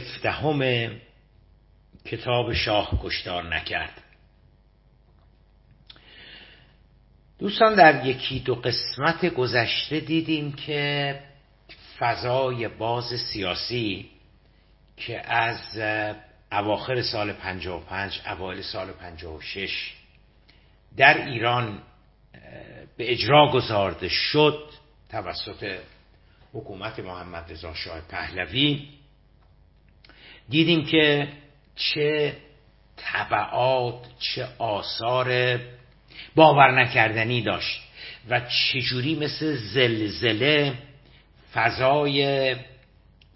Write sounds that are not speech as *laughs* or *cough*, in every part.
هفدهم کتاب شاه کشتار نکرد. دوستان در یکی دو قسمت گذشته دیدیم که فضای باز سیاسی که از اواخر سال 55 اوایل سال 56 در ایران به اجرا گذارده شد توسط حکومت محمد رضا شاه پهلوی. دیدیم که چه طبعات چه آثار باور نکردنی داشت و چجوری مثل زلزله فضای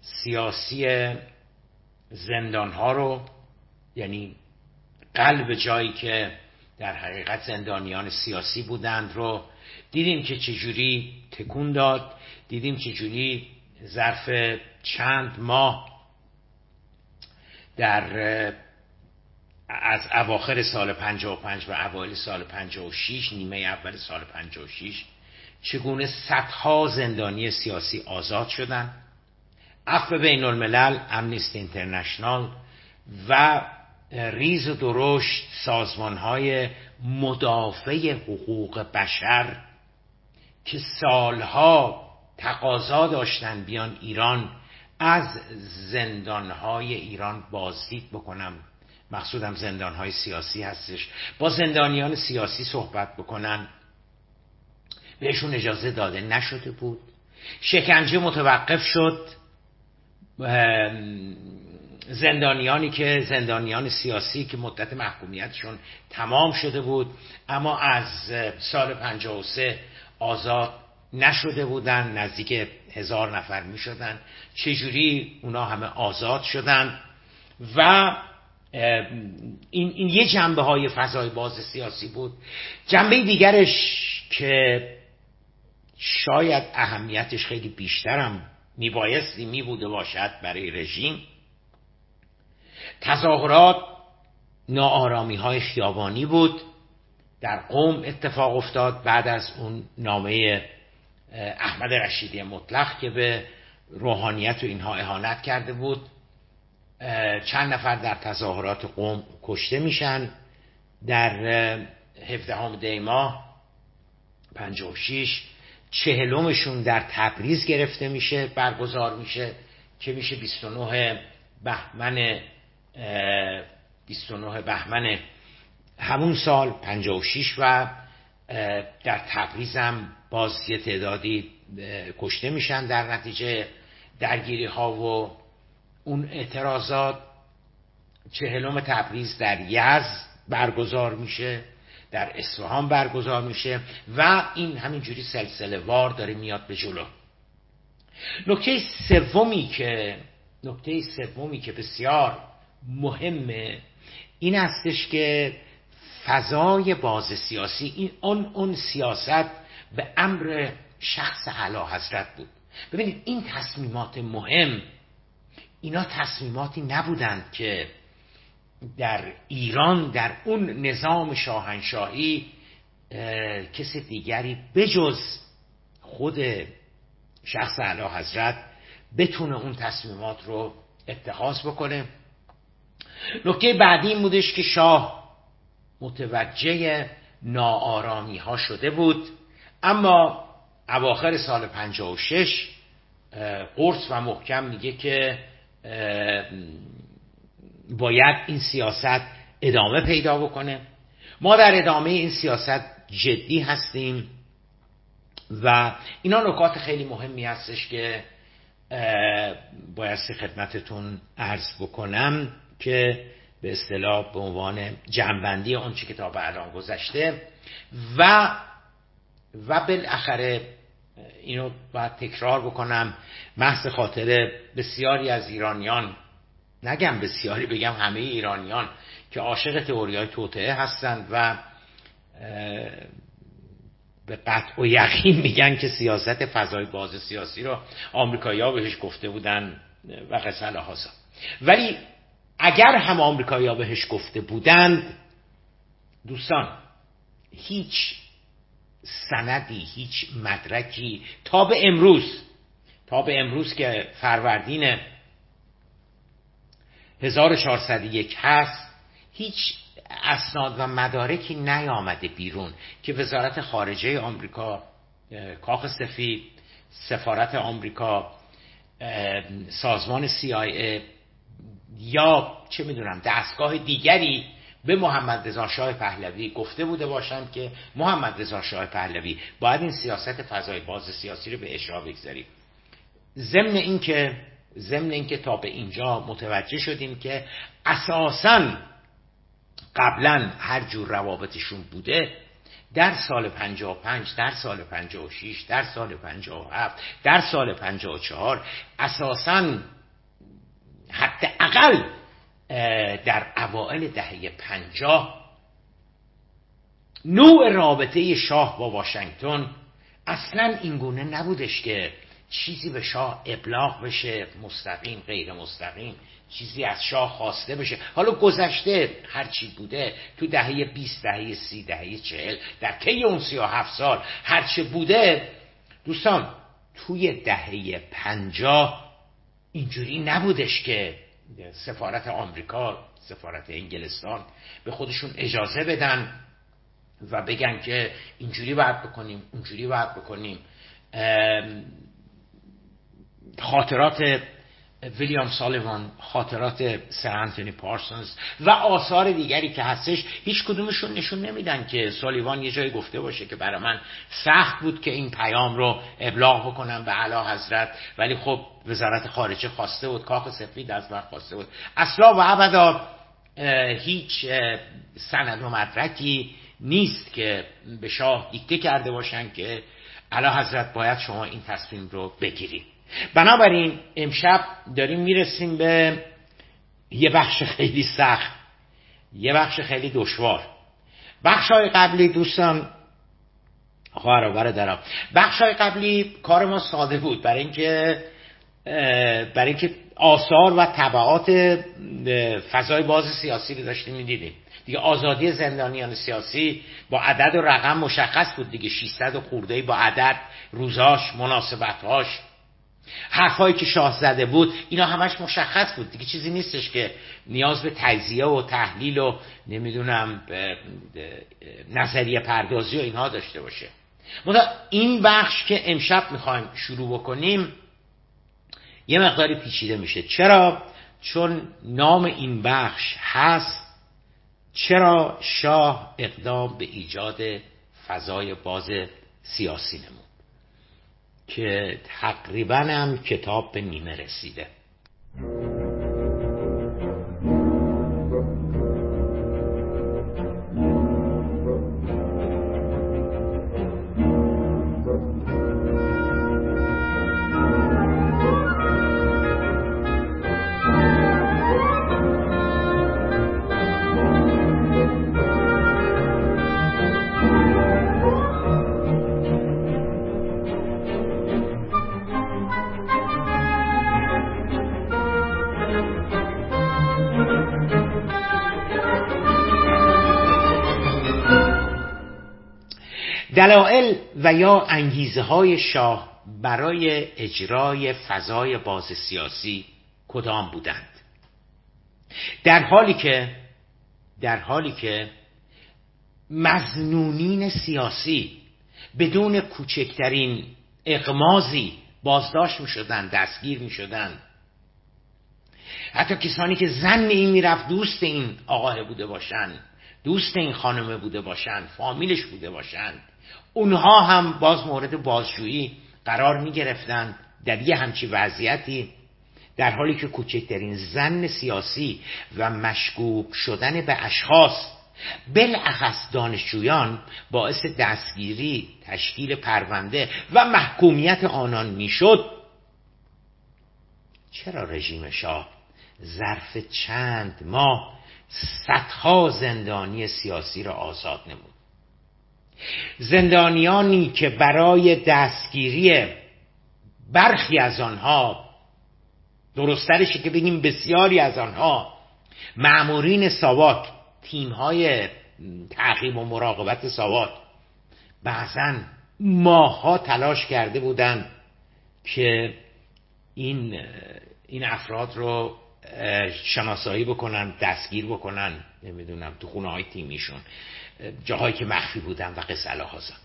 سیاسی زندان ها رو یعنی قلب جایی که در حقیقت زندانیان سیاسی بودند رو دیدیم که چجوری تکون داد دیدیم چجوری ظرف چند ماه در از اواخر سال 55 و اوایل سال 56 نیمه اول سال 56 چگونه صدها زندانی سیاسی آزاد شدند. عفو بین الملل امنیست اینترنشنال و ریز و درشت سازمان های مدافع حقوق بشر که سالها تقاضا داشتن بیان ایران از زندانهای ایران بازدید بکنم. مقصودم زندانهای سیاسی هستش. با زندانیان سیاسی صحبت بکنن بهشون اجازه داده نشده بود. شکنجه متوقف شد. زندانیانی که زندانیان سیاسی که مدت محکومیتشون تمام شده بود اما از سال 53 آزاد نشده بودن. نزدیک هزار نفر می شدن چجوری اونا همه آزاد شدن؟ و این, این یه جنبه های فضای باز سیاسی بود. جنبه دیگرش که شاید اهمیتش خیلی بیشترم میبایستی میبوده باشد برای رژیم تظاهرات ناآرامی های خیابانی بود. در قوم اتفاق افتاد. بعد از اون نامه احمد رشیدی مطلق که به روحانیت و اینها اهانت کرده بود. چند نفر در تظاهرات قوم کشته میشن. در هفدهم دی ماه 56 چهلمشون در تبریز گرفته میشه برگزار میشه که میشه 29 بهمن 29 بهمن همون سال 56 و در تبریز هم باز یه تعدادی کشته میشن در نتیجه درگیری ها و اون اعتراضات. چهلم تبریز در یز برگزار میشه در اصفهان برگزار میشه و این همینجوری سلسله وار داره میاد به جلو. نکته سومی که نکته سومی که بسیار مهمه این هستش که فضای باز سیاسی این اون اون سیاست به امر شخص علا حضرت بود. ببینید این تصمیمات مهم اینا تصمیماتی نبودند که در ایران در اون نظام شاهنشاهی کسی دیگری بجز خود شخص علی حضرت بتونه اون تصمیمات رو اتخاذ بکنه. نکته بعدی این بودش که شاه متوجه ناآرامی ها شده بود. اما اواخر سال 56 قرص و محکم میگه که باید این سیاست ادامه پیدا بکنه. ما در ادامه این سیاست جدی هستیم و اینا نکات خیلی مهمی هستش که باید خدمتتون عرض بکنم که به اصطلاح به عنوان جنبندی اون چی کتاب الان گذشته و و بالاخره اینو باید تکرار بکنم. محض خاطر بسیاری از ایرانیان نگم بسیاری بگم همه ایرانیان که عاشق تئوری های توطعه هستند و به قطع و یقین میگن که سیاست فضای باز سیاسی رو آمریکایی ها بهش گفته بودن و قصه هاسا ولی اگر هم آمریکایی ها بهش گفته بودند دوستان هیچ سندی هیچ مدرکی تا به امروز تا به امروز که فروردین 1401 هست هیچ اسناد و مدارکی نیامده بیرون که وزارت خارجه آمریکا کاخ سفید سفارت آمریکا سازمان CIA یا چه می‌دونم دستگاه دیگری به محمد رضا شاه پهلوی گفته بوده باشند که محمد رضا شاه پهلوی باید این سیاست فضای باز سیاسی رو به اجرا بگذاریم. ضمن اینکه ضمن اینکه تا به اینجا متوجه شدیم که اساسا قبلا هر جور روابطشون بوده در سال 55 در سال 56 در سال 57 در سال 54 اساسا حداقل در اوائل دهه 50 نوع رابطه شاه با واشنگتن اصلا اینگونه نبودش که چیزی به شاه ابلاغ بشه مستقیم غیر مستقیم چیزی از شاه خواسته بشه. حالا گذشته هرچی بوده تو دهه 20 دهه 30 دهه 40 در کی اون 37 سال هرچی بوده دوستان توی دهه 50 اینجوری نبودش که سفارت آمریکا سفارت انگلستان به خودشون اجازه بدن و بگن که اینجوری باید بکنیم اونجوری باید بکنیم. خاطرات ویلیام سالیوان خاطرات سر انتونی پارسونز و آثار دیگری که هستش هیچ کدومشون نشون نمیدن که سالیوان یه جایی گفته باشه که برای من سخت بود که این پیام رو ابلاغ بکنم به علا حضرت. ولی خب وزارت خارجه خواسته بود کاخ سفید از من خواسته بود. اصلا و ابدا هیچ سند و مدرکی نیست که به شاه دیکته کرده باشن که علا حضرت باید شما این تصمیم رو بگیرید. بنابراین امشب داریم می‌رسیم به یه بخش خیلی سخت یه بخش خیلی دشوار. بخش های قبلی دوستان خواهر دارم. بخش های قبلی کار ما ساده بود برای اینکه برای اینکه آثار و طبعات فضای باز سیاسی رو داشتیم می‌دیدیم. دیگه آزادی زندانیان سیاسی با عدد و رقم مشخص بود دیگه. 600 و خورده با عدد روزاش مناسبتهاش. حرفایی که شاه زده بود اینا همش مشخص بود. دیگه چیزی نیستش که نیاز به تجزیه و تحلیل و نمی‌دونم نظریه پردازی و اینها داشته باشه. این بخش که امشب می‌خوایم شروع بکنیم یه مقداری پیچیده میشه. چرا؟ چون نام این بخش هست. چرا شاه اقدام به ایجاد فضای باز سیاسی نمود؟ که تقریبا هم کتاب به نیمه رسیده. دلائل و یا انگیزه های شاه برای اجرای فضای باز سیاسی کدام بودند؟ در حالی که در حالی که مزنونین سیاسی بدون کوچکترین اقمازی بازداشت می شدن دستگیر می شدن حتی کسانی که زن این می‌رفت دوست این آقاه بوده باشند دوست این خانمه بوده باشند فامیلش بوده باشند اونها هم باز مورد بازجویی قرار می گرفتن در یه همچی وضعیتی در حالی که کوچکترین زن سیاسی و مشکوک شدن به اشخاص بالاخص دانشجویان باعث دستگیری تشکیل پرونده و محکومیت آنان می‌شد. چرا رژیم شاه ظرف چند ماه صدها زندانی سیاسی را آزاد نمود؟ زندانیانی که برای دستگیری برخی از آنها درسترشه که بگیم بسیاری از آنها معمورین ساواک تیم های تعقیب و مراقبت ساواک بعضا ماها تلاش کرده بودند که این این افراد رو شناسایی بکنن دستگیر بکنن نمی‌دونم تو خونه های تیمیشون. جاهایی که مخفی بودن و قصه هازم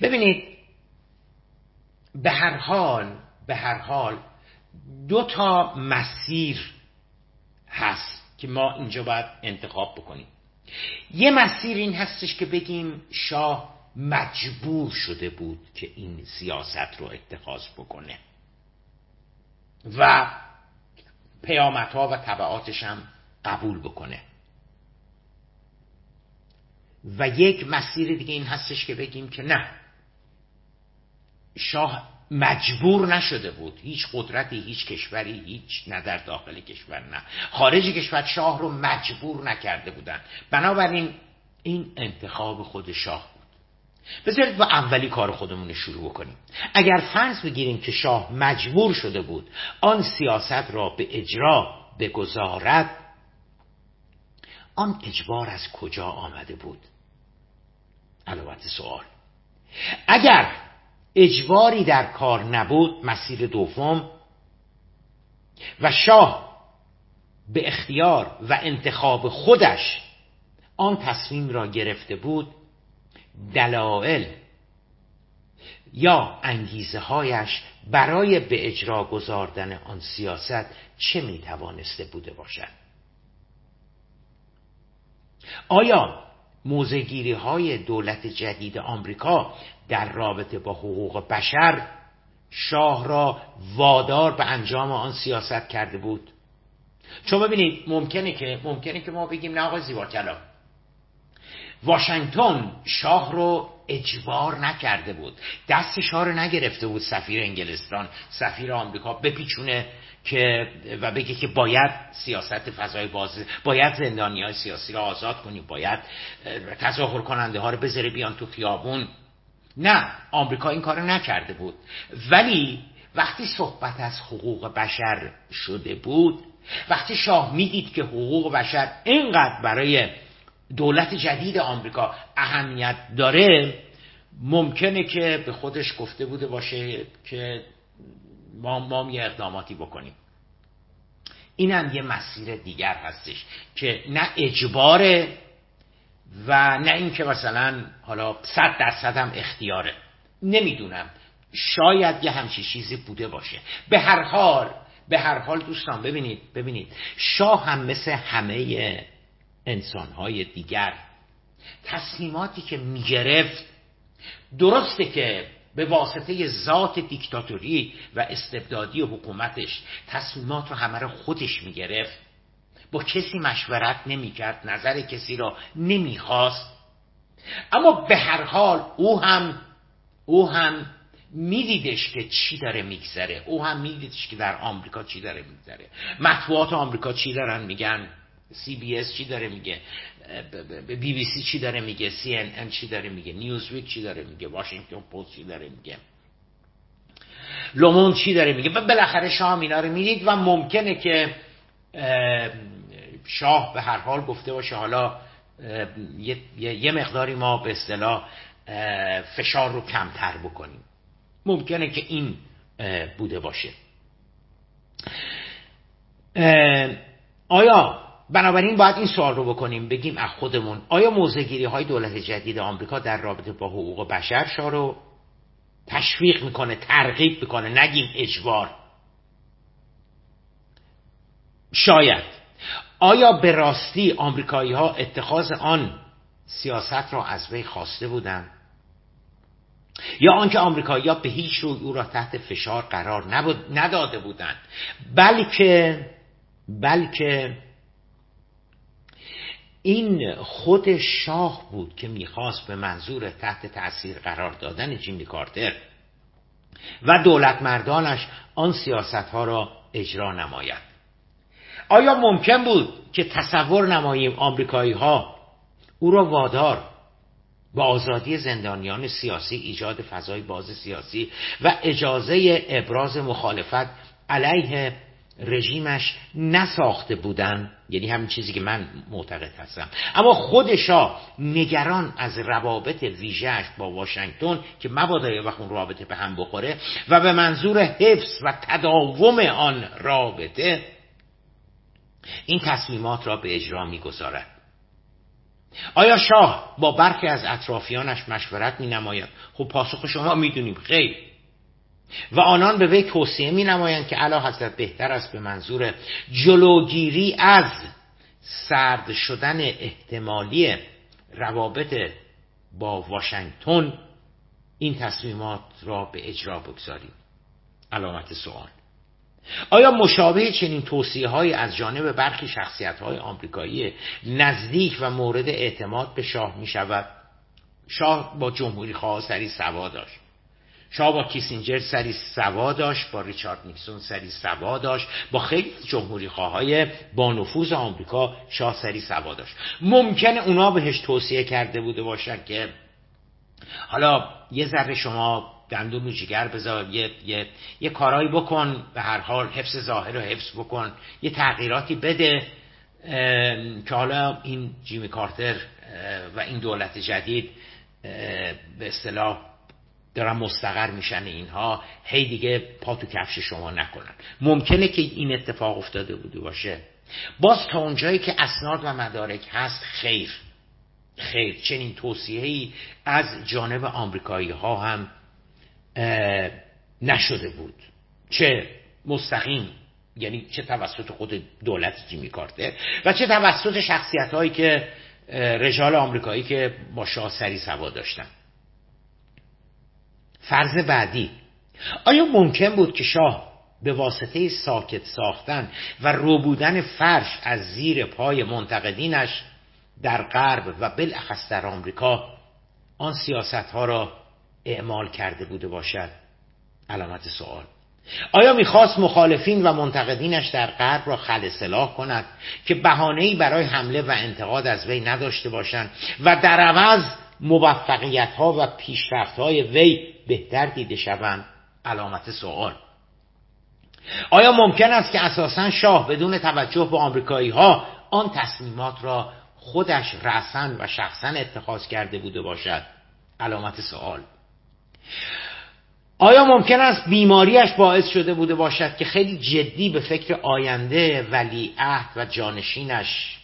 ببینید به هر حال به هر حال دو تا مسیر هست که ما اینجا باید انتخاب بکنیم. یه مسیر این هستش که بگیم شاه مجبور شده بود که این سیاست رو اتخاذ بکنه. و پیامدها و طبعاتش هم قبول بکنه. و یک مسیر دیگه این هستش که بگیم که نه. شاه مجبور نشده بود. هیچ قدرتی هیچ کشوری هیچ نه در داخل کشور نه. خارج کشور شاه رو مجبور نکرده بودن. بنابراین این انتخاب خود شاه بود. بذارید با اولی کار خودمون شروع بکنیم. اگر فرض بگیریم که شاه مجبور شده بود آن سیاست را به اجرا بگذارد آن اجبار از کجا آمده بود؟ علامت سوال. اگر اجباری در کار نبود مسیر دوم و شاه به اختیار و انتخاب خودش آن تصمیم را گرفته بود دلائل یا انگیزه هایش برای به اجرا گذاردن آن سیاست چه می توانسته بوده باشد؟ آیا موزگیری های دولت جدید آمریکا در رابطه با حقوق بشر شاه را وادار به انجام آن سیاست کرده بود. چون ببینید ممکنه که ممکنه که ما بگیم نه آقای زیبا کلام واشنگتن شاه رو اجبار نکرده بود. دست شاه رو نگرفته بود سفیر انگلستان سفیر آمریکا بپیچونه که و بگه که باید سیاست فضای باز باید زندانی های سیاسی رو آزاد کنیم باید تظاهر کننده ها رو بذاره بیان تو خیابون. نه آمریکا این کار نکرده بود. ولی وقتی صحبت از حقوق بشر شده بود وقتی شاه می‌دید که حقوق بشر اینقدر برای دولت جدید آمریکا اهمیت داره ممکنه که به خودش گفته بوده باشه که ما, ما یه اقداماتی بکنیم. این هم یه مسیر دیگر هستش که نه اجباره و نه اینکه مثلا حالا صد درصد هم اختیاره. نمی‌دونم. شاید یه همچی چیزی بوده باشه. به هر حال به هر حال دوستان ببینید ببینید. شاه هم مثل همه انسانهای دیگر تصمیماتی که می‌گرفت درسته که به واسطه ذات دیکتاتوری و استبدادی حکومتش تصمیمات رو همه رو خودش می‌گرفت. با کسی مشورت نمی‌کرد نظر کسی را نمی‌خواست. اما به هر حال او هم او هم میدیدش که چی داره میگذره. او هم میدیدش که در آمریکا چی داره میگذره. مطبوعات آمریکا چی دارن میگن؟ CBS چی داره میگه؟ بی بی سی چی داره میگه؟ CNN چی داره میگه؟ نیوزویک چی داره میگه؟ واشنگتن پست چی داره میگه؟ لوموند چی داره میگه؟ بالاخره شاه اینا رو می‌دید و ممکنه که شاه به هر حال گفته باشه حالا یه مقداری ما به اصطلاح فشار رو کمتر بکنیم. ممکنه که این بوده باشه. آیا بنابراین باید این سوال رو بکنیم بگیم از خودمون آیا موزگیری های دولت جدید آمریکا در رابطه با حقوق بشر شاه رو تشویق می‌کنه ترغیب می‌کنه؟ نگیم اجبار. شاید. آیا به راستی آمریکایی ها اتخاذ آن سیاست را از وی خواسته بودند؟ یا آنکه آمریکایی ها به هیچ روی او را تحت فشار قرار نداده بودند. بلکه بلکه این خود شاه بود که می‌خواست به منظور تحت تاثیر قرار دادن جیمی کارتر و دولت مردانش آن سیاست ها را اجرا نماید. آیا ممکن بود که تصور نماییم آمریکایی ها او را وادار با آزادی زندانیان سیاسی ایجاد فضای باز سیاسی و اجازه ابراز مخالفت علیه رژیمش نساخته بودن یعنی همین چیزی که من معتقد هستم. اما خودشا نگران از روابط ویژهش با واشنگتن که مبادا یه وقت اون رابطه به هم بخوره و به منظور حفظ و تداوم آن رابطه این تصمیمات را به اجرا می‌گذارد. آیا شاه با برخی از اطرافیانش مشورت می نماید؟ خب پاسخ شما می‌دونیم. خیر. و آنان به وی توصیه می نمایند که علا حضرت بهتر است به منظور جلوگیری از سرد شدن احتمالی روابط با واشنگتن این تصمیمات را به اجرا بگذاریم. علامت سوال. آیا مشابه چنین توصیه های از جانب برخی شخصیت های آمریکایی نزدیک و مورد اعتماد به شاه می شود؟ شاه با جمهوری خواه سری سوا داشت. شاه با کیسینجر سری سوا داشت با ریچارد نیکسون سری سوا داشت با خیلی جمهوری های با نفوذ آمریکا شاه سری سوا داشت. ممکنه اونا بهش توصیه کرده بوده باشن که حالا یه ذره شما دندون و جگر بذار یه, یه،, یه کارایی بکن به هر حال حفظ ظاهر رو حفظ بکن یه تغییراتی بده که حالا این جیمی کارتر و این دولت جدید به اصطلاح دارن مستقر میشن اینها هی دیگه پا تو کفش شما نکنن. ممکنه که این اتفاق افتاده بوده باشه. باز تا اونجایی که اسناد و مدارک هست خیر. خیر. چنین توصیه از جانب آمریکایی ها هم نشده بود. چه مستقیم یعنی چه توسط خود دولت جیمی کارتر و چه توسط شخصیت هایی که رجال آمریکایی که با شاه سری سوا داشتن. فرض بعدی. آیا ممکن بود که شاه به واسطه ساکت ساختن و رو بودن فرش از زیر پای منتقدینش در غرب و بالاخص در آمریکا آن سیاست ها را اعمال کرده بوده باشد؟ علامت سوال. آیا می‌خواست مخالفین و منتقدینش در غرب را خل سلاح کند که بهانه‌ای برای حمله و انتقاد از وی نداشته باشند و در عوض موفقیت ها و پیشرفت های وی بهتر دیده شوند. علامت سوال. آیا ممکن است که اساسا شاه بدون توجه به آمریکایی ها آن تصمیمات را خودش رسن و شخصا اتخاذ کرده بوده باشد؟ علامت سوال. آیا ممکن است بیماریش باعث شده بوده باشد که خیلی جدی به فکر آینده ولیعهد و جانشینش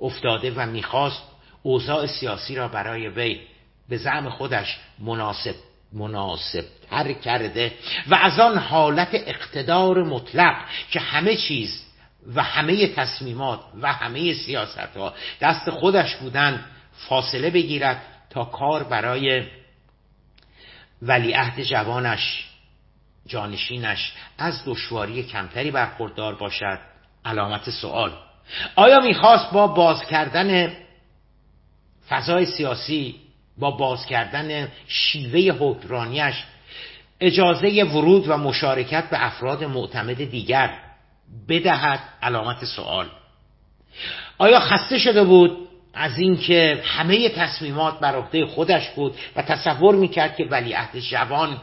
افتاده و می‌خواست اوضاع سیاسی را برای وی به زعم خودش مناسب مناسب تر کرده و از آن حالت اقتدار مطلق که همه چیز و همه تصمیمات و همه سیاست ها دست خودش بودند فاصله بگیرد تا کار برای ولیعهد جوانش جانشینش از دشواری کمتری برخوردار باشد. علامت سوال آیا می‌خواست با باز کردن فضای سیاسی با باز کردن شیوه حکمرانیش اجازه ورود و مشارکت به افراد معتمد دیگر بدهد علامت سوال آیا خسته شده بود از اینکه همه تصمیمات بر عهده خودش بود و تصور می‌کرد که ولیعهد جوان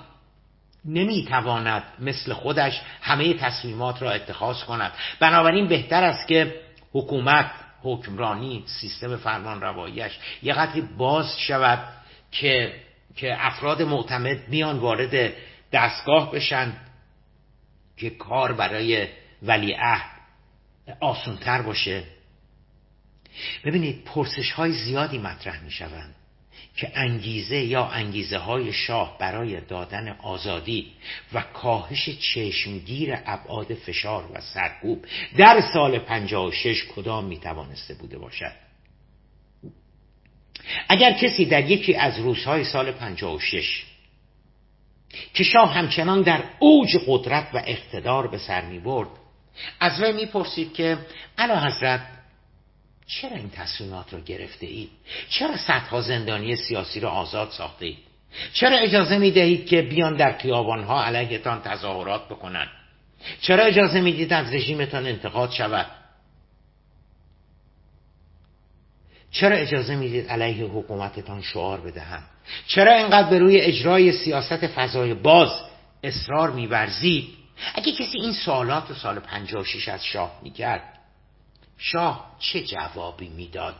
نمی‌تواند مثل خودش همه تصمیمات را اتخاذ کند؟ بنابراین بهتر است که حکومت حکمرانی سیستم فرمان رواییش یه قدری باز شود که که افراد معتمد بیان وارد دستگاه بشن که کار برای ولیعهد آسونتر باشه. ببینید پرسش های زیادی مطرح می شوند که انگیزه یا انگیزه های شاه برای دادن آزادی و کاهش چشمگیر ابعاد فشار و سرکوب در سال 56 کدام می توانسته بوده باشد؟ اگر کسی در یکی از روزهای سال 56 که شاه همچنان در اوج قدرت و اقتدار به سر می برد از وی می‌پرسید که علا حضرت چرا این تصمیمات را گرفته اید؟ چرا صدها زندانی سیاسی را آزاد ساخته اید؟ چرا اجازه می دهید که بیان در خیابانها علیهتان تظاهرات بکنند؟ چرا اجازه می‌دید از رژیمتان انتقاد شود؟ چرا اجازه می‌دید علیه حکومتتان شعار بدهند؟ چرا اینقدر به روی اجرای سیاست فضای باز اصرار میورزید اگه کسی این سوالات رو سال 56 از شاه می‌کرد شاه چه جوابی می‌داد؟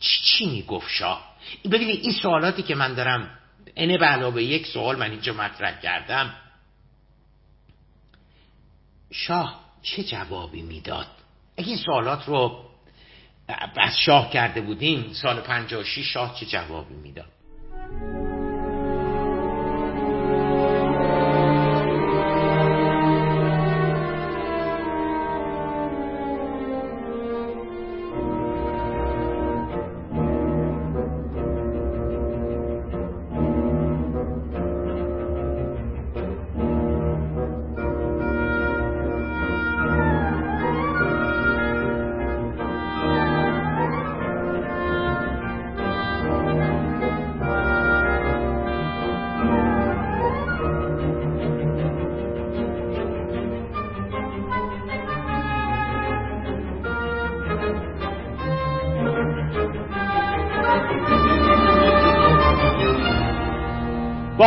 چی, چی می‌گفت شاه؟ ببینید این سوالاتی که من دارم اینه به علاوه یک سوال من اینجا مطرح کردم. شاه چه جوابی می‌داد؟ اگه این سوالات رو از شاه کرده بودیم سال 56 شاه چه جوابی می‌داد؟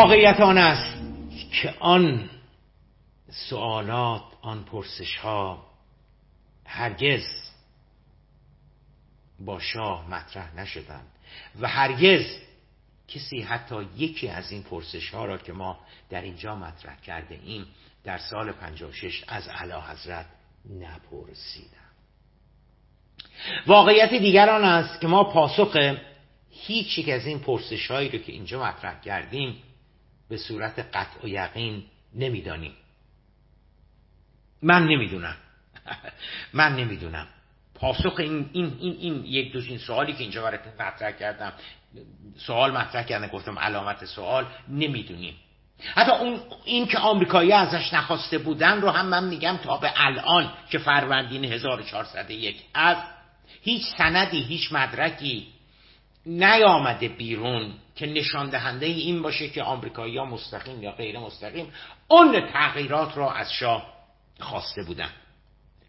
واقعیت آن است که آن سوالات آن پرسش ها هرگز با شاه مطرح نشدند و هرگز کسی حتی یکی از این پرسش ها را که ما در اینجا مطرح کرده ایم در سال 56 از علا حضرت نپرسیدم. واقعیت دیگران است که ما پاسخ هیچ یک از این پرسش هایی رو که اینجا مطرح کردیم به صورت قطع و یقین نمی‌دانیم من نمی‌دونم. *laughs* من نمی‌دونم. پاسخ این, این, این, این یک دوست این سوالی که اینجا برای مطرح کردم سوال مطرح کردم گفتم علامت سوال نمی‌دونیم. حتی اون این که آمریکایی ازش نخواسته بودن رو هم من میگم تا به الان که فروردین 1401 از هیچ سندی هیچ مدرکی نیامده بیرون که نشان دهنده این باشه که آمریکایی ها مستقیم یا غیر مستقیم اون تغییرات را از شاه خواسته بودن.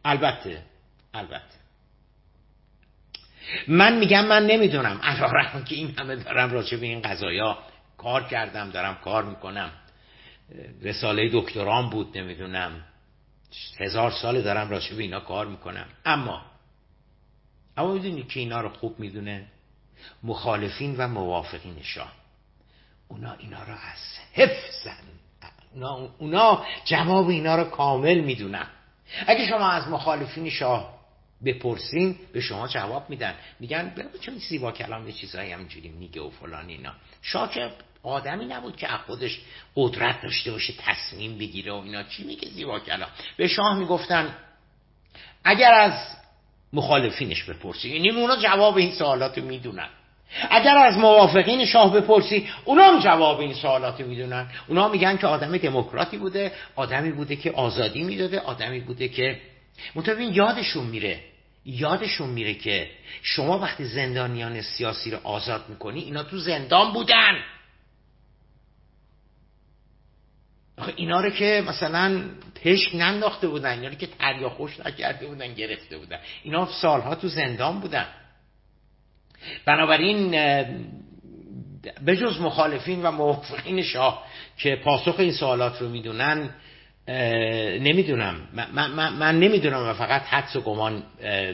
البته البته. من میگم من نمی‌دونم. علا که این همه دارم راجع به این قضایا کار کردم دارم کار می‌کنم. رساله دکتران بود نمی‌دونم. هزار سال دارم راجع به اینا کار می‌کنم. اما اما می‌دونی که اینا رو خوب می‌دونه؟ مخالفین و موافقین شاه. اونا اینا را از حفظن. اونا, جواب اینا رو کامل می‌دونن. اگه شما از مخالفین شاه بپرسین به شما جواب میدن. میگن چون زیبا کلام یه چیزایی همینجوری میگه و فلان اینا. شاه که آدمی نبود که خودش قدرت داشته باشه تصمیم بگیره و اینا. چی میگه زیبا کلام؟ به شاه می‌گفتن اگر از مخالفینش بپرسی. یعنی اونا جواب این سوالات می‌دونن. اگر از موافقین شاه بپرسی اونا هم جواب این سوالات می‌دونن. اونا میگن که آدم دموکراتی بوده آدمی بوده که آزادی می‌داده آدمی بوده که متوین یادشون میره. یادشون میره که شما وقتی زندانیان سیاسی رو آزاد می‌کنی اینا تو زندان بودن. اینا رو که مثلا پشک ننداخته بودن اینا که تریا خوش نکرده بودن گرفته بودن. اینا سالها تو زندان بودن. بنابراین به جز مخالفین و موافقین شاه که پاسخ این سوالات رو می‌دونن نمی‌دونم. من, من, من نمی‌دونم و فقط حدس و گمان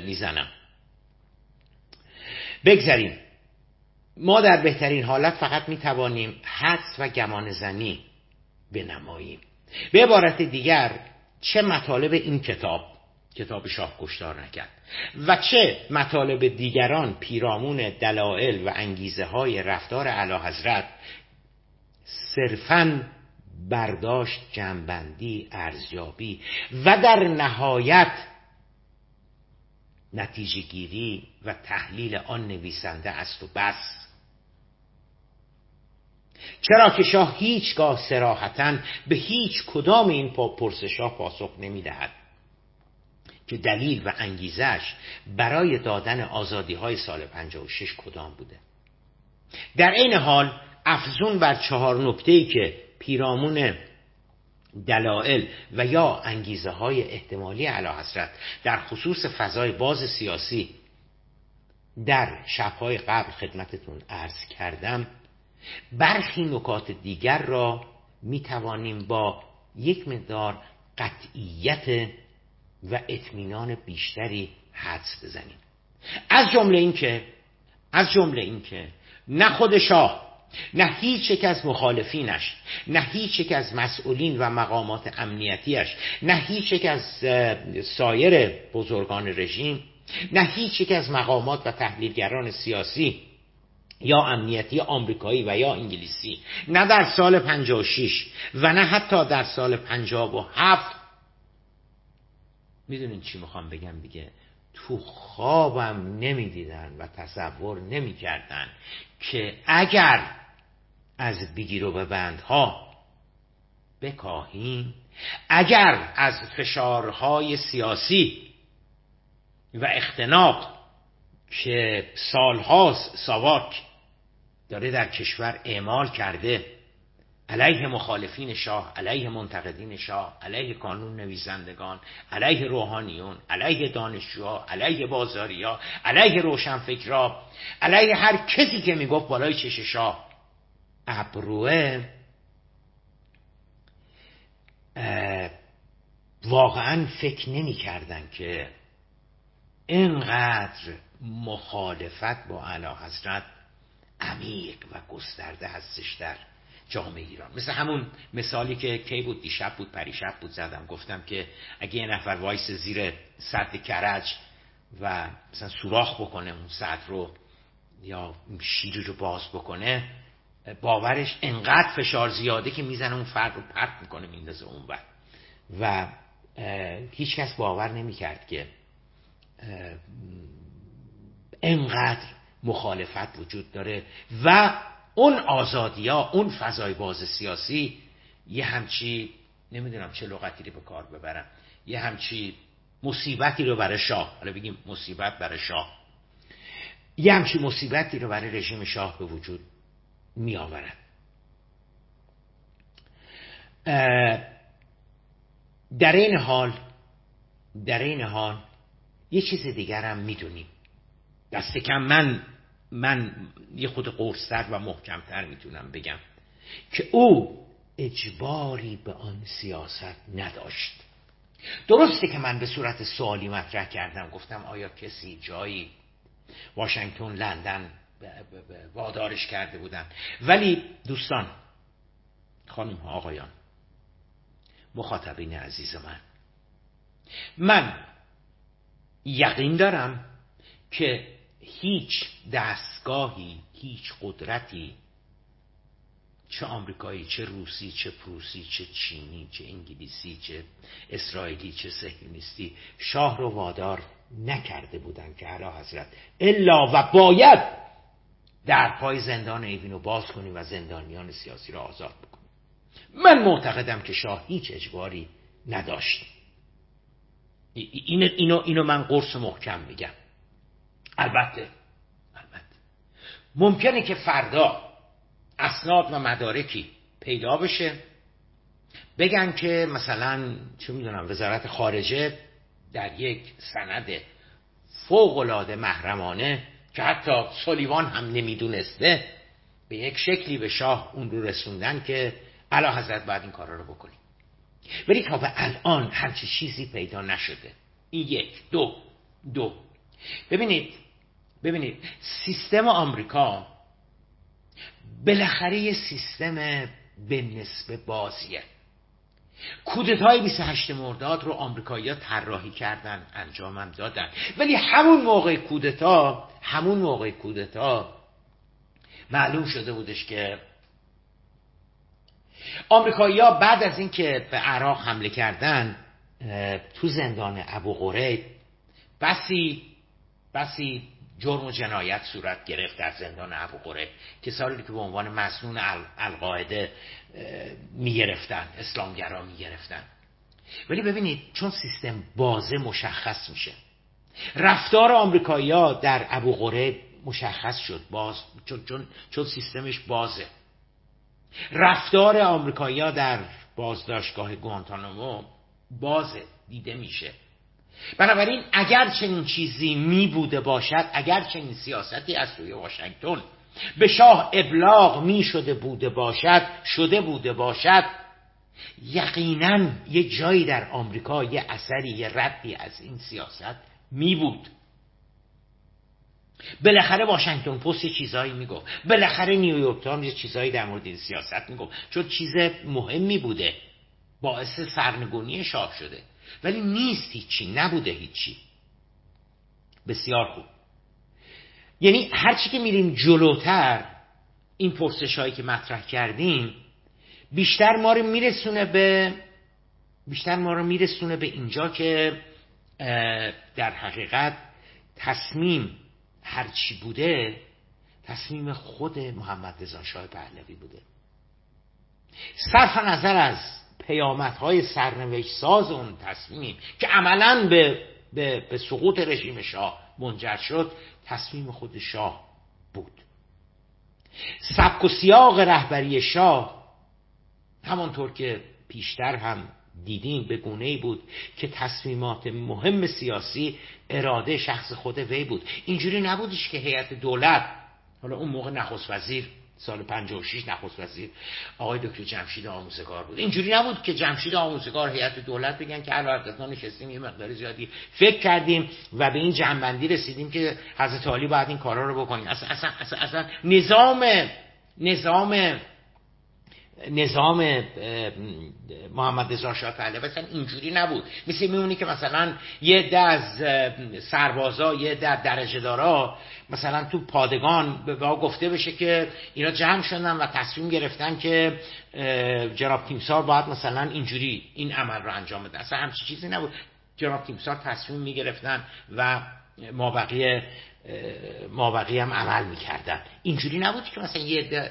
می‌زنم. بگذاریم ما در بهترین حالت فقط می‌توانیم حدس و گمان زنی بنماییم به عبارت دیگر چه مطالب این کتاب کتاب شاه کشتار نکرد و چه مطالب دیگران پیرامون دلایل و انگیزه های رفتار علا حضرت صرفا برداشت جنبندی ارزیابی و در نهایت نتیجه گیری و تحلیل آن نویسنده است و بس. چرا که شاه هیچگاه سراحتا به هیچ کدام این پرسش ها پاسخ نمی دهد که دلیل و انگیزش برای دادن آزادی های سال 56 کدام بوده. در این حال افزون بر چهار نکته که پیرامون دلائل و یا انگیزه های احتمالی علا حضرت در خصوص فضای باز سیاسی در شبهای قبل خدمتتون عرض کردم برخی نکات دیگر را می توانیم با یک مقدار قطعیت و اطمینان بیشتری حدس بزنیم. از جمله اینکه از جمله اینکه نه خود شاه نه هیچ یک از مخالفینش نه هیچ یک از مسئولین و مقامات امنیتیش نه هیچ یک از سایر بزرگان رژیم نه هیچ یک از مقامات و تحلیلگران سیاسی یا امنیتی آمریکایی و یا انگلیسی. نه در سال 56 و نه حتی در سال 57 می‌دونین چی می‌خوام بگم دیگه؟ تو خوابم نمی‌دیدن و تصور نمی‌کردن که اگر از بگیر و بندها بکاهیم اگر از فشارهای سیاسی و اختناق که سالهاست ساواک داره در کشور اعمال کرده. علیه مخالفین شاه علیه منتقدین شاه علیه قانون نویسندگان علیه روحانیون علیه دانشجوها علیه بازاریا علیه روشنفکرا علیه هر کسی که می‌گفت بالای چش شاه. ابروه واقعا فکر نمی کردن که اینقدر مخالفت با علا حضرت عمیق و گسترده هستش در جامعه ایران. مثل همون مثالی که کی بود؟ دیشب بود پریشب بود زدم. گفتم که اگه یه نفر وایس زیر سد کرج و مثلا سوراخ بکنه اون سد رو یا شیری رو باز بکنه باورش انقدر فشار زیاده که می‌زنه اون فرد رو پرت می‌کنه میندازه اون بر و هیچ کس باور نمی‌کرد که انقدر مخالفت وجود داره و اون آزادی ها اون فضای باز سیاسی یه همچی نمی‌دونم چه لغتی رو به کار ببرم یه همچی مصیبتی رو برای شاه حالا بگیم مصیبت برای شاه یه همچی مصیبتی رو برای رژیم شاه به وجود می آورد در این حال در این حال یه چیز دیگرم می‌دونیم. دست کم من من یه خود قرصتر و محکمتر می‌تونم بگم که او اجباری به آن سیاست نداشت. درسته که من به صورت سوالی مطرح کردم گفتم آیا کسی جایی واشنگتن لندن وادارش کرده بودن؟ ولی دوستان خانم ها آقایان مخاطبین عزیز من من یقین دارم که هیچ دستگاهی هیچ قدرتی چه آمریکایی چه روسی چه پروسی چه چینی چه انگلیسی چه اسرائیلی چه سهیونیستی شاه رو وادار نکرده بودن که علا حضرت. الا و باید در پای زندان ایوین رو باز کنیم و زندانیان سیاسی را آزاد بکنیم. من معتقدم که شاه هیچ اجباری نداشت. اینو, اینو, اینو من قرص محکم میگم. البته. البته. ممکنه که فردا اسناد و مدارکی پیدا بشه. بگن که مثلا چه می‌دونم وزارت خارجه در یک سند فوق محرمانه که حتی سلیوان هم نمی‌دونسته به یک شکلی به شاه اون رو رسوندن که علا حضرت باید این کارا رو بکنیم. ولی تا به الان همچی چیزی پیدا نشده. این یک. دو. دو. ببینید ببینید سیستم آمریکا بالاخره یه سیستم به نسبه بازیه. کودتای 28 مرداد رو آمریکایی‌ها طراحی کردن انجامم دادن. ولی همون موقع کودتا همون موقع کودتا معلوم شده بودش که آمریکایی‌ها بعد از اینکه به عراق حمله کردن تو زندان ابو غریب بسی بسی جرم و جنایت صورت گرفت در زندان ابو قره کسانی که به عنوان مسنون القاعده می‌گرفتن اسلامگرا می‌گرفتن. ولی ببینید چون سیستم بازه مشخص میشه. رفتار آمریکایی‌ها در ابو قره مشخص شد باز چون, چون, چون سیستمش بازه. رفتار آمریکایی‌ها در بازداشتگاه گوانتانامو بازه دیده میشه. بنابراین اگر چنین چیزی می بوده باشد اگر چنین سیاستی از سوی واشنگتن به شاه ابلاغ می شده بوده باشد شده بوده باشد یقینا یه جایی در آمریکا یه اثری یه ردی از این سیاست می بود. بالاخره واشنگتن پست یه چیزایی می‌گفت بالاخره نیویورک تایمز یه چیزایی در مورد این سیاست می‌گفت چون چیز مهمی بوده باعث سرنگونی شاه شده. ولی نیست هیچی نبوده هیچی. بسیار خوب. یعنی هرچی که میریم جلوتر این پرسش هایی که مطرح کردیم بیشتر ما رو میرسونه به بیشتر ما رو میرسونه به اینجا که در حقیقت تصمیم هرچی بوده تصمیم خود محمد رضا شاه پهلوی بوده. صرف نظر از پیامدهای سرنوشت ساز اون تصمیم که عملا به, به, به سقوط رژیم شاه منجر شد تصمیم خود شاه بود. سبک و سیاق رهبری شاه همانطور که پیشتر هم دیدیم به گونه بود که تصمیمات مهم سیاسی اراده شخص خود وی بود. اینجوری نبودش که هیئت دولت حالا اون موقع نخست وزیر سال 56 نخست وزیر آقای دکتر جمشید آموزگار بود. اینجوری نبود که جمشید آموزگار هیئت دولت بگن که علاوه نشستیم یه مقدار زیادی فکر کردیم و به این جنبندی رسیدیم که حضرت علی باید این کارا رو بکنیم. اصلا اصلا اصلا, اصلا نظام نظام نظام محمد رضا شاه پهلوی مثلا اینجوری نبود. مثل میمونی که مثلا یه ده از سربازا یه ده درجه دارا مثلا تو پادگان به گفته بشه که اینا جمع شدن و تصمیم گرفتن که جناب تیمسار باید مثلا اینجوری این عمل رو انجام بده. اصلا همچی چیزی نبود. جناب تیمسار تصمیم می‌گرفتن و ما بقیه ما بقیه هم عمل می‌کردن. اینجوری نبود که مثلا یه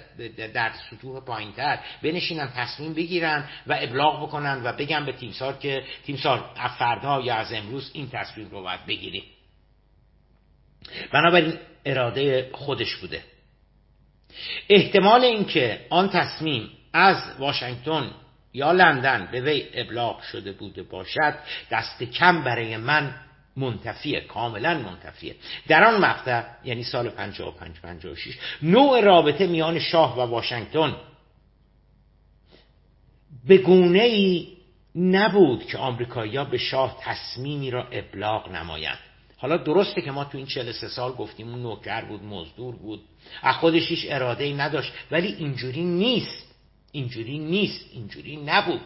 در سطوح پایین تر بنشینن تصمیم بگیرن و ابلاغ بکنن و بگن به تیمسار که تیمسار از فردا یا از امروز این تصمیم رو باید بگیریم. بنابراین اراده خودش بوده. احتمال اینکه آن تصمیم از واشنگتن یا لندن به وی ابلاغ شده بوده باشد دست کم برای من منتفیه کاملا منتفیه در آن مقطع یعنی سال 55 56 نوع رابطه میان شاه و واشنگتن. به گونه ای نبود که آمریکایی‌ها به شاه تصمیمی را ابلاغ نمایند. حالا درسته که ما تو این 43 سال گفتیم اون نوکر بود مزدور بود. از خودش هیچ اراده ای نداشت ولی اینجوری نیست. اینجوری نیست. اینجوری نبود.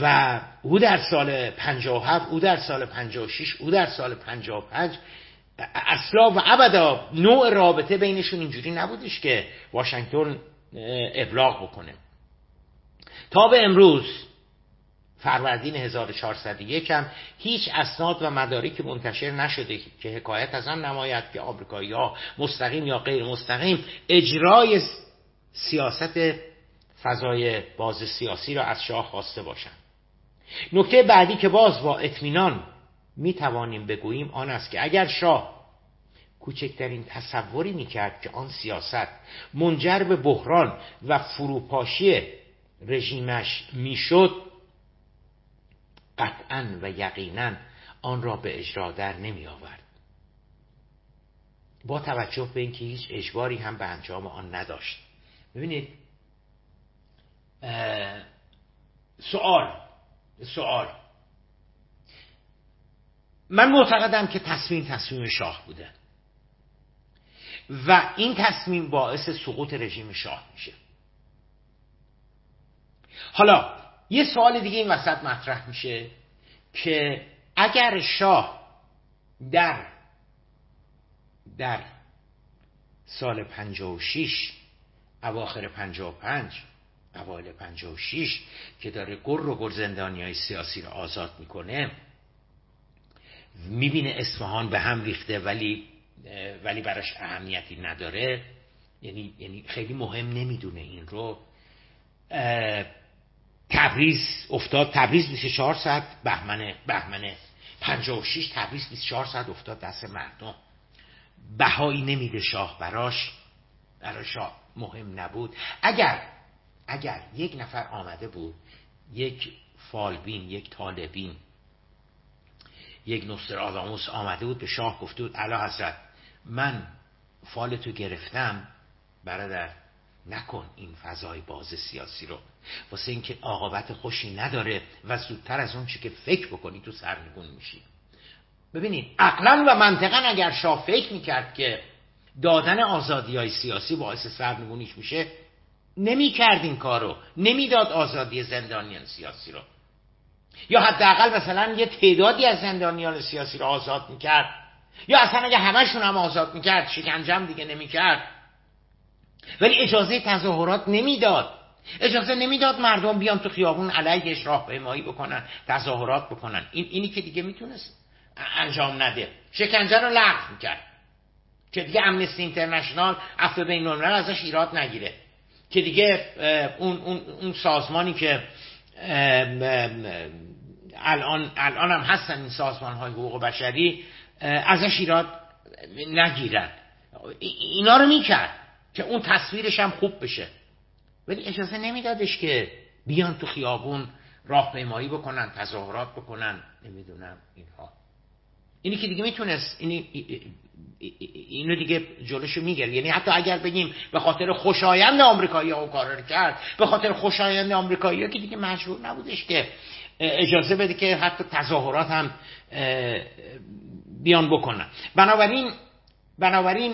و او در سال 57 او در سال 56 او در سال 55 اصلا و ابدا نوع رابطه بینشون اینجوری نبودش که واشنگتن ابلاغ بکنه. تا به امروز فروردین 1401 هم هیچ اسناد و مدارکی منتشر نشده که حکایت از آن نماید که آمریکایی ها مستقیم یا غیر مستقیم اجرای سیاست فضای باز سیاسی را از شاه خواسته باشند. نکته بعدی که باز با اطمینان می توانیم بگوییم آن است که اگر شاه کوچکترین تصوری می کرد که آن سیاست منجر به بحران و فروپاشی رژیمش می‌شد قطعا و یقینا آن را به اجرا در نمی آورد با توجه به اینکه هیچ اجباری هم به انجام آن نداشت. ببینید سوال سوال من معتقدم که تصمیم تصمیم شاه بوده. و این تصمیم باعث سقوط رژیم شاه میشه. حالا یه سوال دیگه این وسط مطرح میشه که اگر شاه در در سال 56 اواخر 55 اوایل 56 که داره گر و گر زندانی های سیاسی رو آزاد می‌کنه می‌بینه اصفهان به هم ریخته ولی ولی براش اهمیتی نداره. یعنی یعنی خیلی مهم نمی‌دونه این رو. تبریز افتاد. تبریز 24 ساعت بهمن بهمن 56 تبریز 24 ساعت افتاد دست مردم. بهایی نمیده شاه براش. براش مهم نبود. اگر اگر یک نفر آمده بود یک فالبین یک طالبین یک نصر آداموس آمده بود به شاه گفته بود علا حضرت من فالتو گرفتم برادر نکن این فضای باز سیاسی رو. واسه اینکه عاقبت خوشی نداره و زودتر از اون چی که فکر بکنی تو سرنگون میشی. ببینید عقلا و منطقا اگر شاه فکر می‌کرد که دادن آزادی های سیاسی باعث سرنگونیش میشه نمی‌کرد این کارو. نمی‌داد آزادی زندانیان سیاسی رو. یا حداقل مثلا یه تعدادی از زندانیان سیاسی رو آزاد می‌کرد. یا اصلا اگه همشون هم آزاد می‌کرد شکنجم دیگه نمی‌کرد. ولی اجازه تظاهرات نمی‌داد. اجازه نمی‌داد مردم بیان تو خیابون علیهش راهپیمایی بکنن تظاهرات بکنن. این اینی که دیگه می‌تونست انجام نده. شکنجه رو لغو می‌کرد. که دیگه امنستی اینترنشنال عفو بین ازش ایراد نگیره. که دیگه اون, اون, اون سازمانی که الان الان هم هستن این سازمان های حقوق بشری ازش ایراد نگیرن. اینا رو می‌کرد که اون تصویرش هم خوب بشه. ولی اجازه نمیدادش که بیان تو خیابون راهپیمایی بکنن تظاهرات بکنن. نمی‌دونم اینها. اینی که دیگه می‌تونست اینی اینو دیگه جلوشو می‌گیره یعنی حتی اگر بگیم به خاطر خوشایند آمریکایی ها کار کرد به خاطر خوشایند آمریکایی ها که دیگه مجبور نبودش که اجازه بده که حتی تظاهرات هم بیان بکنن. بنابراین بنابراین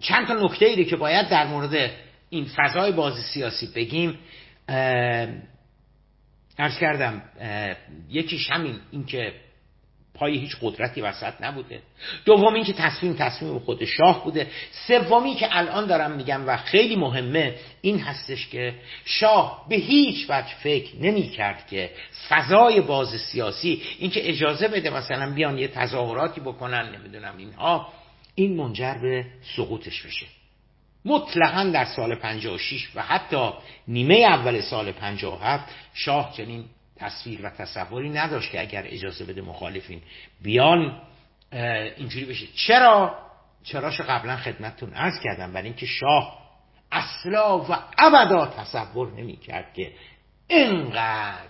چند تا نکته ای که باید در مورد این فضای بازی سیاسی بگیم. ارز کردم یکیش همین اینکه پای هیچ قدرتی وسط نبوده. دوم اینکه تصمیم تصمیم خود شاه بوده. سومی که الان دارم میگم و خیلی مهمه این هستش که شاه به هیچ وجه فکر نمی کرد که فضای باز سیاسی اینکه اجازه بده مثلا بیان یه تظاهراتی بکنن نمی‌دونم اینها این منجر به سقوطش بشه. مطلقا در سال 56 و حتی نیمه اول سال 57 شاه چنین تصویر و تصوری نداشت که اگر اجازه بده مخالفین بیان اینجوری بشه. چرا؟ چراش قبلا خدمتتون عرض کردم. برای اینکه شاه اصلا و ابدا تصور نمی کرد که اینقدر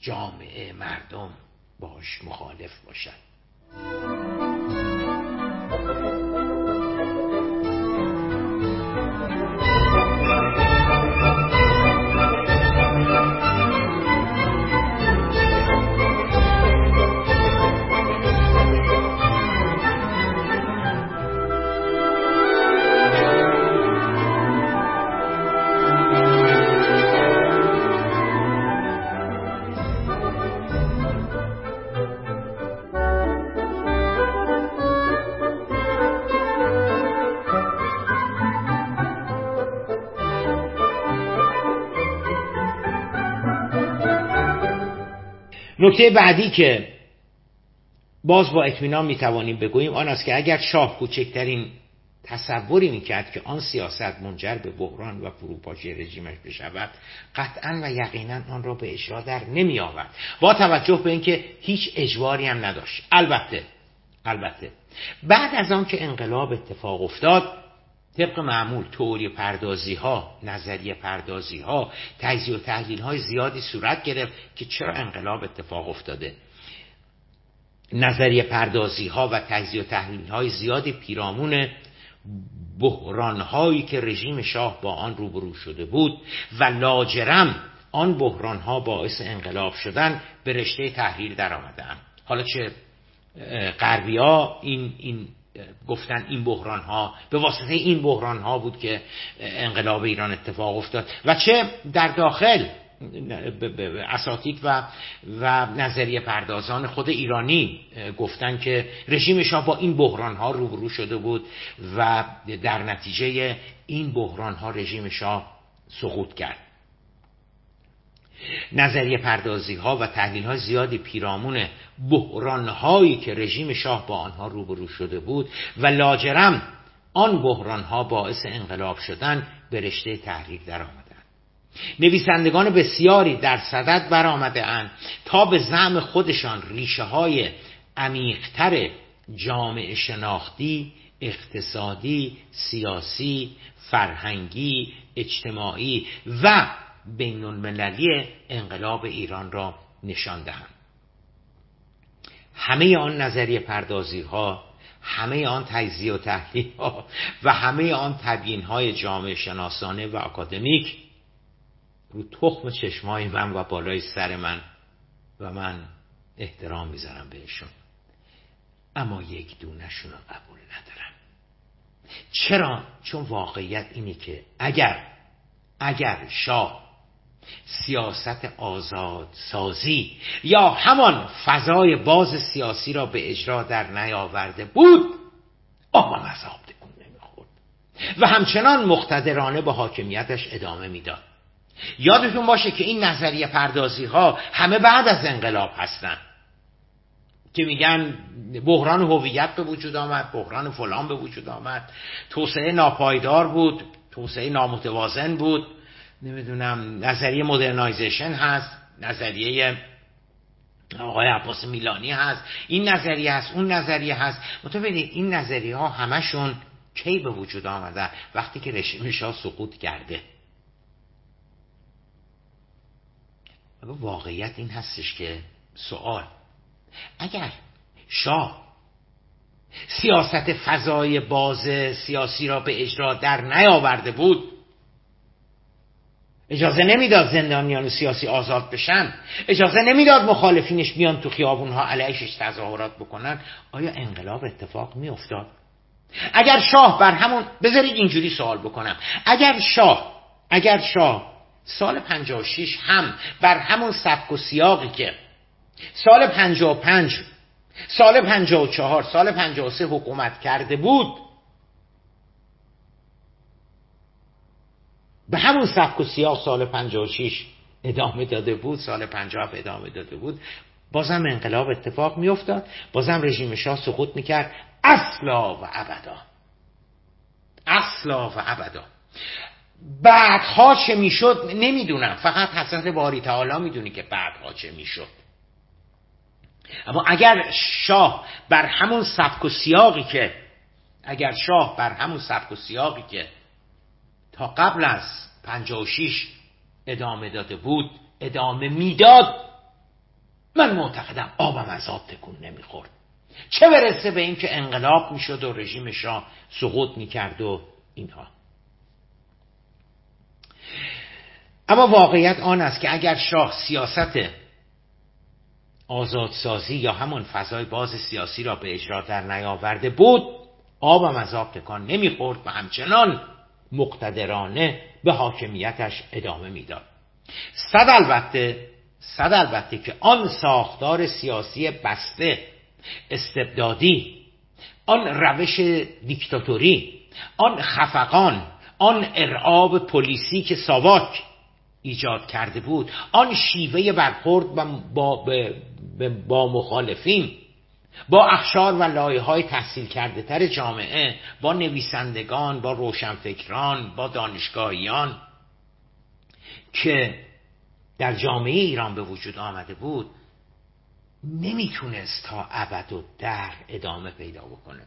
جامعه مردم باش مخالف باشد نکته بعدی که باز با اطمینان می‌توانیم بگوییم آن است که اگر شاه کوچکترین تصوری می‌کرد که آن سیاست منجر به بحران و فروپاشی رژیمش بشود قطعا و یقینا آن را به اجرا در نمی آورد با توجه به اینکه هیچ اجباری هم نداشت. البته البته بعد از آن که انقلاب اتفاق افتاد طبق معمول توری پردازی ها نظریه پردازی ها تجزیه و تحلیل های زیادی صورت گرفت که چرا انقلاب اتفاق افتاده. نظریه پردازی ها و تجزیه و تحلیل های زیادی پیرامون بحران هایی که رژیم شاه با آن روبرو شده بود و لاجرم آن بحران ها باعث انقلاب شدن به رشته تحلیل در آمدن حالا چه غربی ها این, این گفتن این بحران ها به واسطه این بحران ها بود که انقلاب ایران اتفاق افتاد. و چه در داخل اساتید و و نظریه پردازان خود ایرانی گفتن که رژیم شاه با این بحران ها روبرو شده بود و در نتیجه این بحران ها رژیم شاه سقوط کرد. نظریه پردازی ها و تحلیل های زیادی پیرامون بحران هایی که رژیم شاه با آنها روبرو شده بود و لاجرم آن بحران ها باعث انقلاب شدن به رشته تحریک در آمدن نویسندگان بسیاری در صدد برآمده اند تا به زعم خودشان ریشه های عمیقتر جامعه شناختی اقتصادی سیاسی فرهنگی اجتماعی و بین المللی انقلاب ایران را نشان دهند. همه آن نظریه پردازی ها همه آن تجزیه و تحلیل ها و همه آن تبیین های جامعه شناسانه و اکادمیک رو تخم چشمای من و بالای سر من و من احترام می‌ذارم بهشون. اما یک دونشون رو قبول ندارم. چرا؟ چون واقعیت اینه که اگر اگر شاه سیاست آزاد سازی یا همان فضای باز سیاسی را به اجرا در نیاورده بود آب مذاب تکون نمی‌خورد. و همچنان مقتدرانه به حاکمیتش ادامه می‌داد. یادتون باشه که این نظریه پردازی ها همه بعد از انقلاب هستن که میگن بحران هویت به وجود آمد بحران فلان به وجود آمد توسعه ناپایدار بود توسعه نامتوازن بود. نمی‌دونم نظریه مدرنایزیشن هست نظریه آقای عباس میلانی هست این نظریه هست اون نظریه هست. متوجه این نظریه ها همشون کی به وجود آمده؟ وقتی که رژیم شاه سقوط کرده. واقعیت این هستش که سوال. اگر شاه سیاست فضای باز سیاسی را به اجرا در نیاورده بود اجازه نمی‌داد زندانیان سیاسی آزاد بشن. اجازه نمی‌داد مخالفینش بیان تو خیابونها علیهش تظاهرات بکنن. آیا انقلاب اتفاق میافتاد؟ اگر شاه بر همون بذارید اینجوری سوال بکنم. اگر شاه اگر شاه سال 56 هم بر همون سبک و سیاقی که سال 55 سال 54 سال 53 حکومت کرده بود به همون سبک و سیاق سال 56 ادامه داده بود سال 50 ادامه داده بود. بازم انقلاب اتفاق میافتاد. بازم رژیم شاه سقوط می‌کرد. اصلا و ابدا. اصلا و ابدا. بعدها چه می‌شد نمی‌دونم. فقط حضرت باری تعالی می‌دونی که بعدها چه می‌شد. اما اگر شاه بر همون سبک و سیاقی که اگر شاه بر همون سبک و سیاقی که تا قبل از 56 ادامه داده بود ادامه می‌داد. من معتقدم آبم از آب تکون نمی‌خورد. چه برسه به اینکه انقلاب می‌شد و رژیم شاه سقوط می‌کرد و اینها. اما واقعیت آن است که اگر شاه سیاست آزادسازی یا همون فضای باز سیاسی را به اجرا در نیاورده بود آبم از آب تکان نمی‌خورد و همچنان مقتدرانه به حاکمیتش ادامه می‌داد. صد البته صد البته که آن ساختار سیاسی بسته استبدادی آن روش دیکتاتوری آن خفقان آن ارعاب پلیسی که ساواک ایجاد کرده بود آن شیوه برخورد با, با مخالفین با اخشار و لایه های تحصیل کرده تر جامعه با نویسندگان با روشنفکران با دانشگاهیان که در جامعه ایران به وجود آمده بود نمی‌تونست تا ابد و در ادامه پیدا بکنه.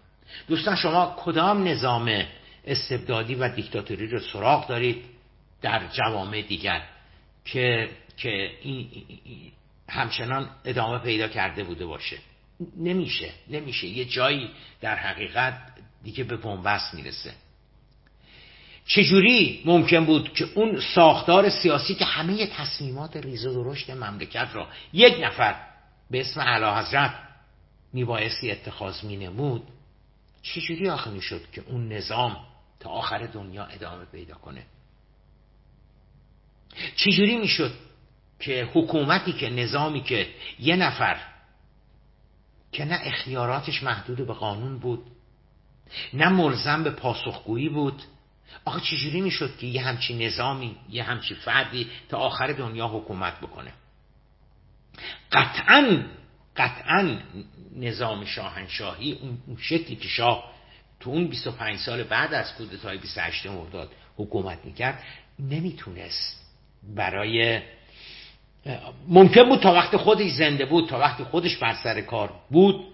دوستان شما کدام نظام استبدادی و دیکتاتوری رو سراغ دارید در جوامع دیگر که که این همچنان ادامه پیدا کرده بوده باشه؟ نمیشه نمیشه. یه جایی در حقیقت دیگه به بنبست می‌رسه. چجوری ممکن بود که اون ساختار سیاسی که همه تصمیمات ریز و درشت مملکت را یک نفر به اسم علا حضرت میبایستی اتخاذ مینمود چجوری آخه می‌شد که اون نظام تا آخر دنیا ادامه پیدا کنه؟ چجوری می‌شد که حکومتی که نظامی که یه نفر که نه اختیاراتش محدود به قانون بود نه ملزم به پاسخگویی بود. آخه چجوری می‌شد که یه همچی نظامی یه همچی فردی تا آخر دنیا حکومت بکنه؟ قطعا قطعا نظام شاهنشاهی اون شکلی که شاه تو اون 25 سال بعد از کودتای 28 مرداد حکومت می‌کرد نمی‌تونست برای ممکن بود تا وقت خودش زنده بود تا وقتی خودش بر سر کار بود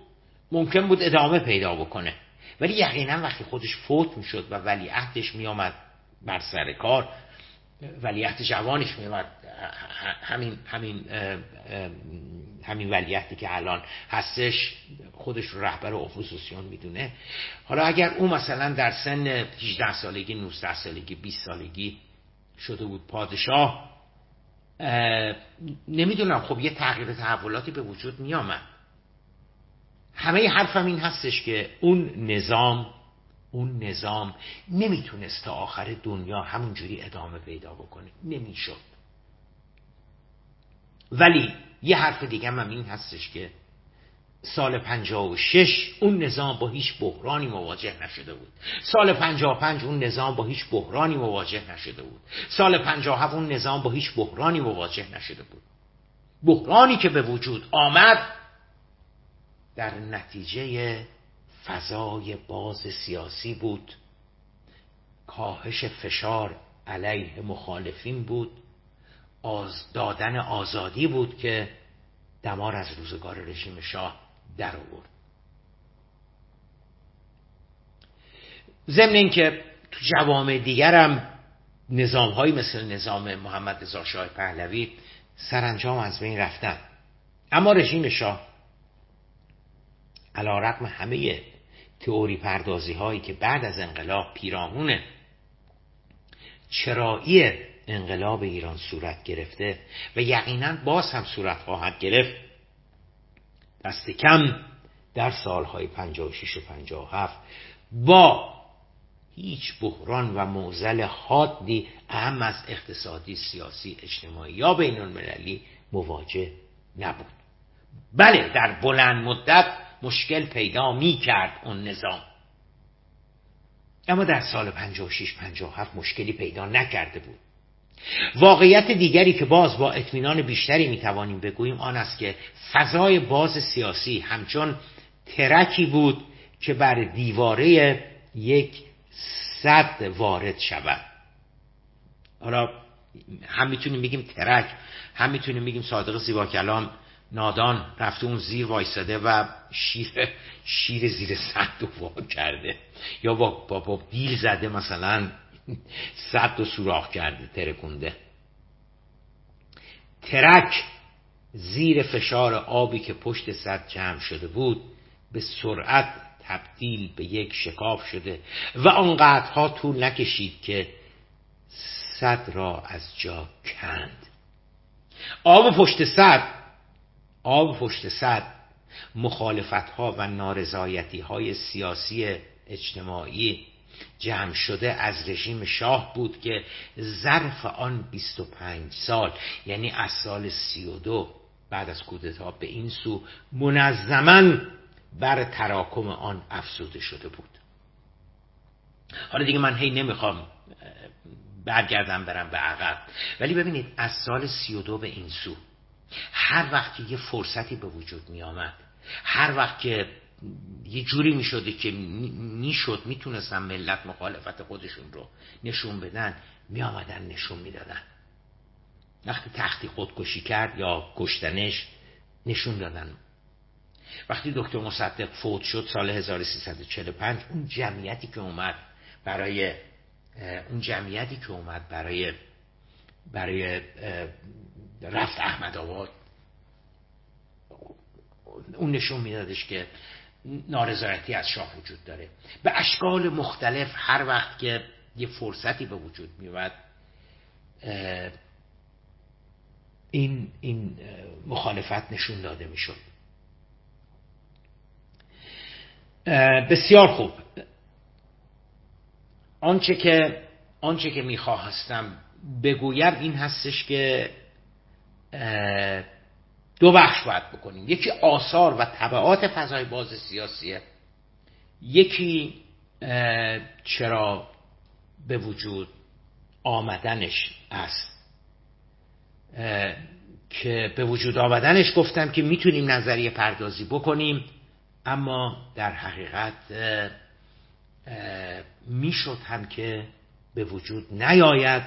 ممکن بود ادامه پیدا بکنه. ولی یقینا وقتی خودش فوت می‌شد و ولیعهدش میآمد بر سر کار ولیعهد جوانش میآمد همین همین همین ولیتی که الان هستش خودش رو رهبر اپوزیسیون می‌دونه. حالا اگر او مثلا در سن 18 سالگی 19 سالگی 20 سالگی شده بود پادشاه نمی‌دونم. خب یه تغییر تحولاتی به وجود میامد همه حرفم این هستش که اون نظام اون نظام نمی‌تونست تا آخر دنیا همونجوری ادامه پیدا بکنه. نمی‌شد. ولی یه حرف دیگه هم این هستش که سال 56 اون نظام با هیچ بحرانی مواجه نشده بود. سال 55 اون نظام با هیچ بحرانی مواجه نشده بود. سال 57 اون نظام با هیچ بحرانی مواجه نشده بود. بحرانی که به وجود آمد در نتیجه فضای باز سیاسی بود. کاهش فشار علیه مخالفین بود. آز دادن آزادی بود که دمار از روزگار رژیم شاه در آورد. ضمن اینکه تو جوامع دیگرم نظام های مثل نظام محمد رضا شاه پهلوی سرانجام از بین رفتن. اما رژیم شاه علا رقم همه تئوری پردازی هایی که بعد از انقلاب پیرامون چرایی انقلاب ایران صورت گرفته و یقینا باز هم صورت خواهد گرفت دست کم در سالهای 56 و 57 با هیچ بحران و موزل حادی اهم از اقتصادی سیاسی اجتماعی یا بین المللی مواجه نبود. بله در بلند مدت مشکل پیدا می کرد اون نظام. اما در سال 56 57 مشکلی پیدا نکرده بود. واقعیت دیگری که باز با اطمینان بیشتری می‌توانیم بگوییم آن است که فضای باز سیاسی همچون ترکی بود که بر دیواره یک صد وارد شود. حالا هم می‌تونیم بگیم ترک هم می‌تونیم بگیم صادق زیبا کلام نادان رفته اون زیر وایساده و شیر شیر زیر صد رو کرده. یا با, با, با بیل زده مثلا. *laughs* صد و سوراخ کرده ترکونده. ترک زیر فشار آبی که پشت صد جمع شده بود به سرعت تبدیل به یک شکاف شده و آنقدرها طول نکشید که صد را از جا کند. آب پشت صد آب پشت صد مخالفت ها و نارضایتی های سیاسی اجتماعی جمع شده از رژیم شاه بود که ظرف آن 25 سال یعنی از سال 32 بعد از کودتا به این سو منظما بر تراکم آن افزوده شده بود. حالا دیگه من هی نمی‌خوام برگردم برم به عقب. ولی ببینید از سال 32 به این سو هر وقت یه فرصتی به وجود می آمد هر وقت که یه جوری می شده که می‌شد می‌تونستن ملت مخالفت خودشون رو نشون بدن می آمدن نشون می‌دادن. وقتی تختی خودکشی کرد یا کشتنش نشون دادن. وقتی دکتر مصدق فوت شد سال 1345 اون جمعیتی که اومد برای اون جمعیتی که اومد برای برای رفت احمد آباد اون نشون میدادش که نارضایتی از شاه وجود داره. به اشکال مختلف هر وقت که یه فرصتی به وجود میومد این این مخالفت نشون داده می‌شد. بسیار خوب. آنچه که آنچه که می‌خواستم بگویم این هستش که دو بخش باید بکنیم. یکی آثار و طبعات فضای باز سیاسیه. یکی چرا به وجود آمدنش است. که به وجود آمدنش گفتم که می‌تونیم نظریه پردازی بکنیم اما در حقیقت می‌شد هم که به وجود نیاید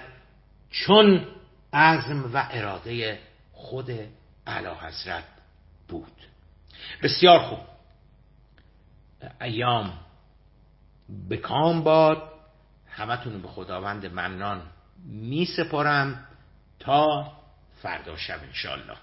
چون عزم و اراده خود اعلی حضرت بود. بسیار خوب. ایام به کام باد همتون به خداوند منان می سپارم تا فردا شب انشالله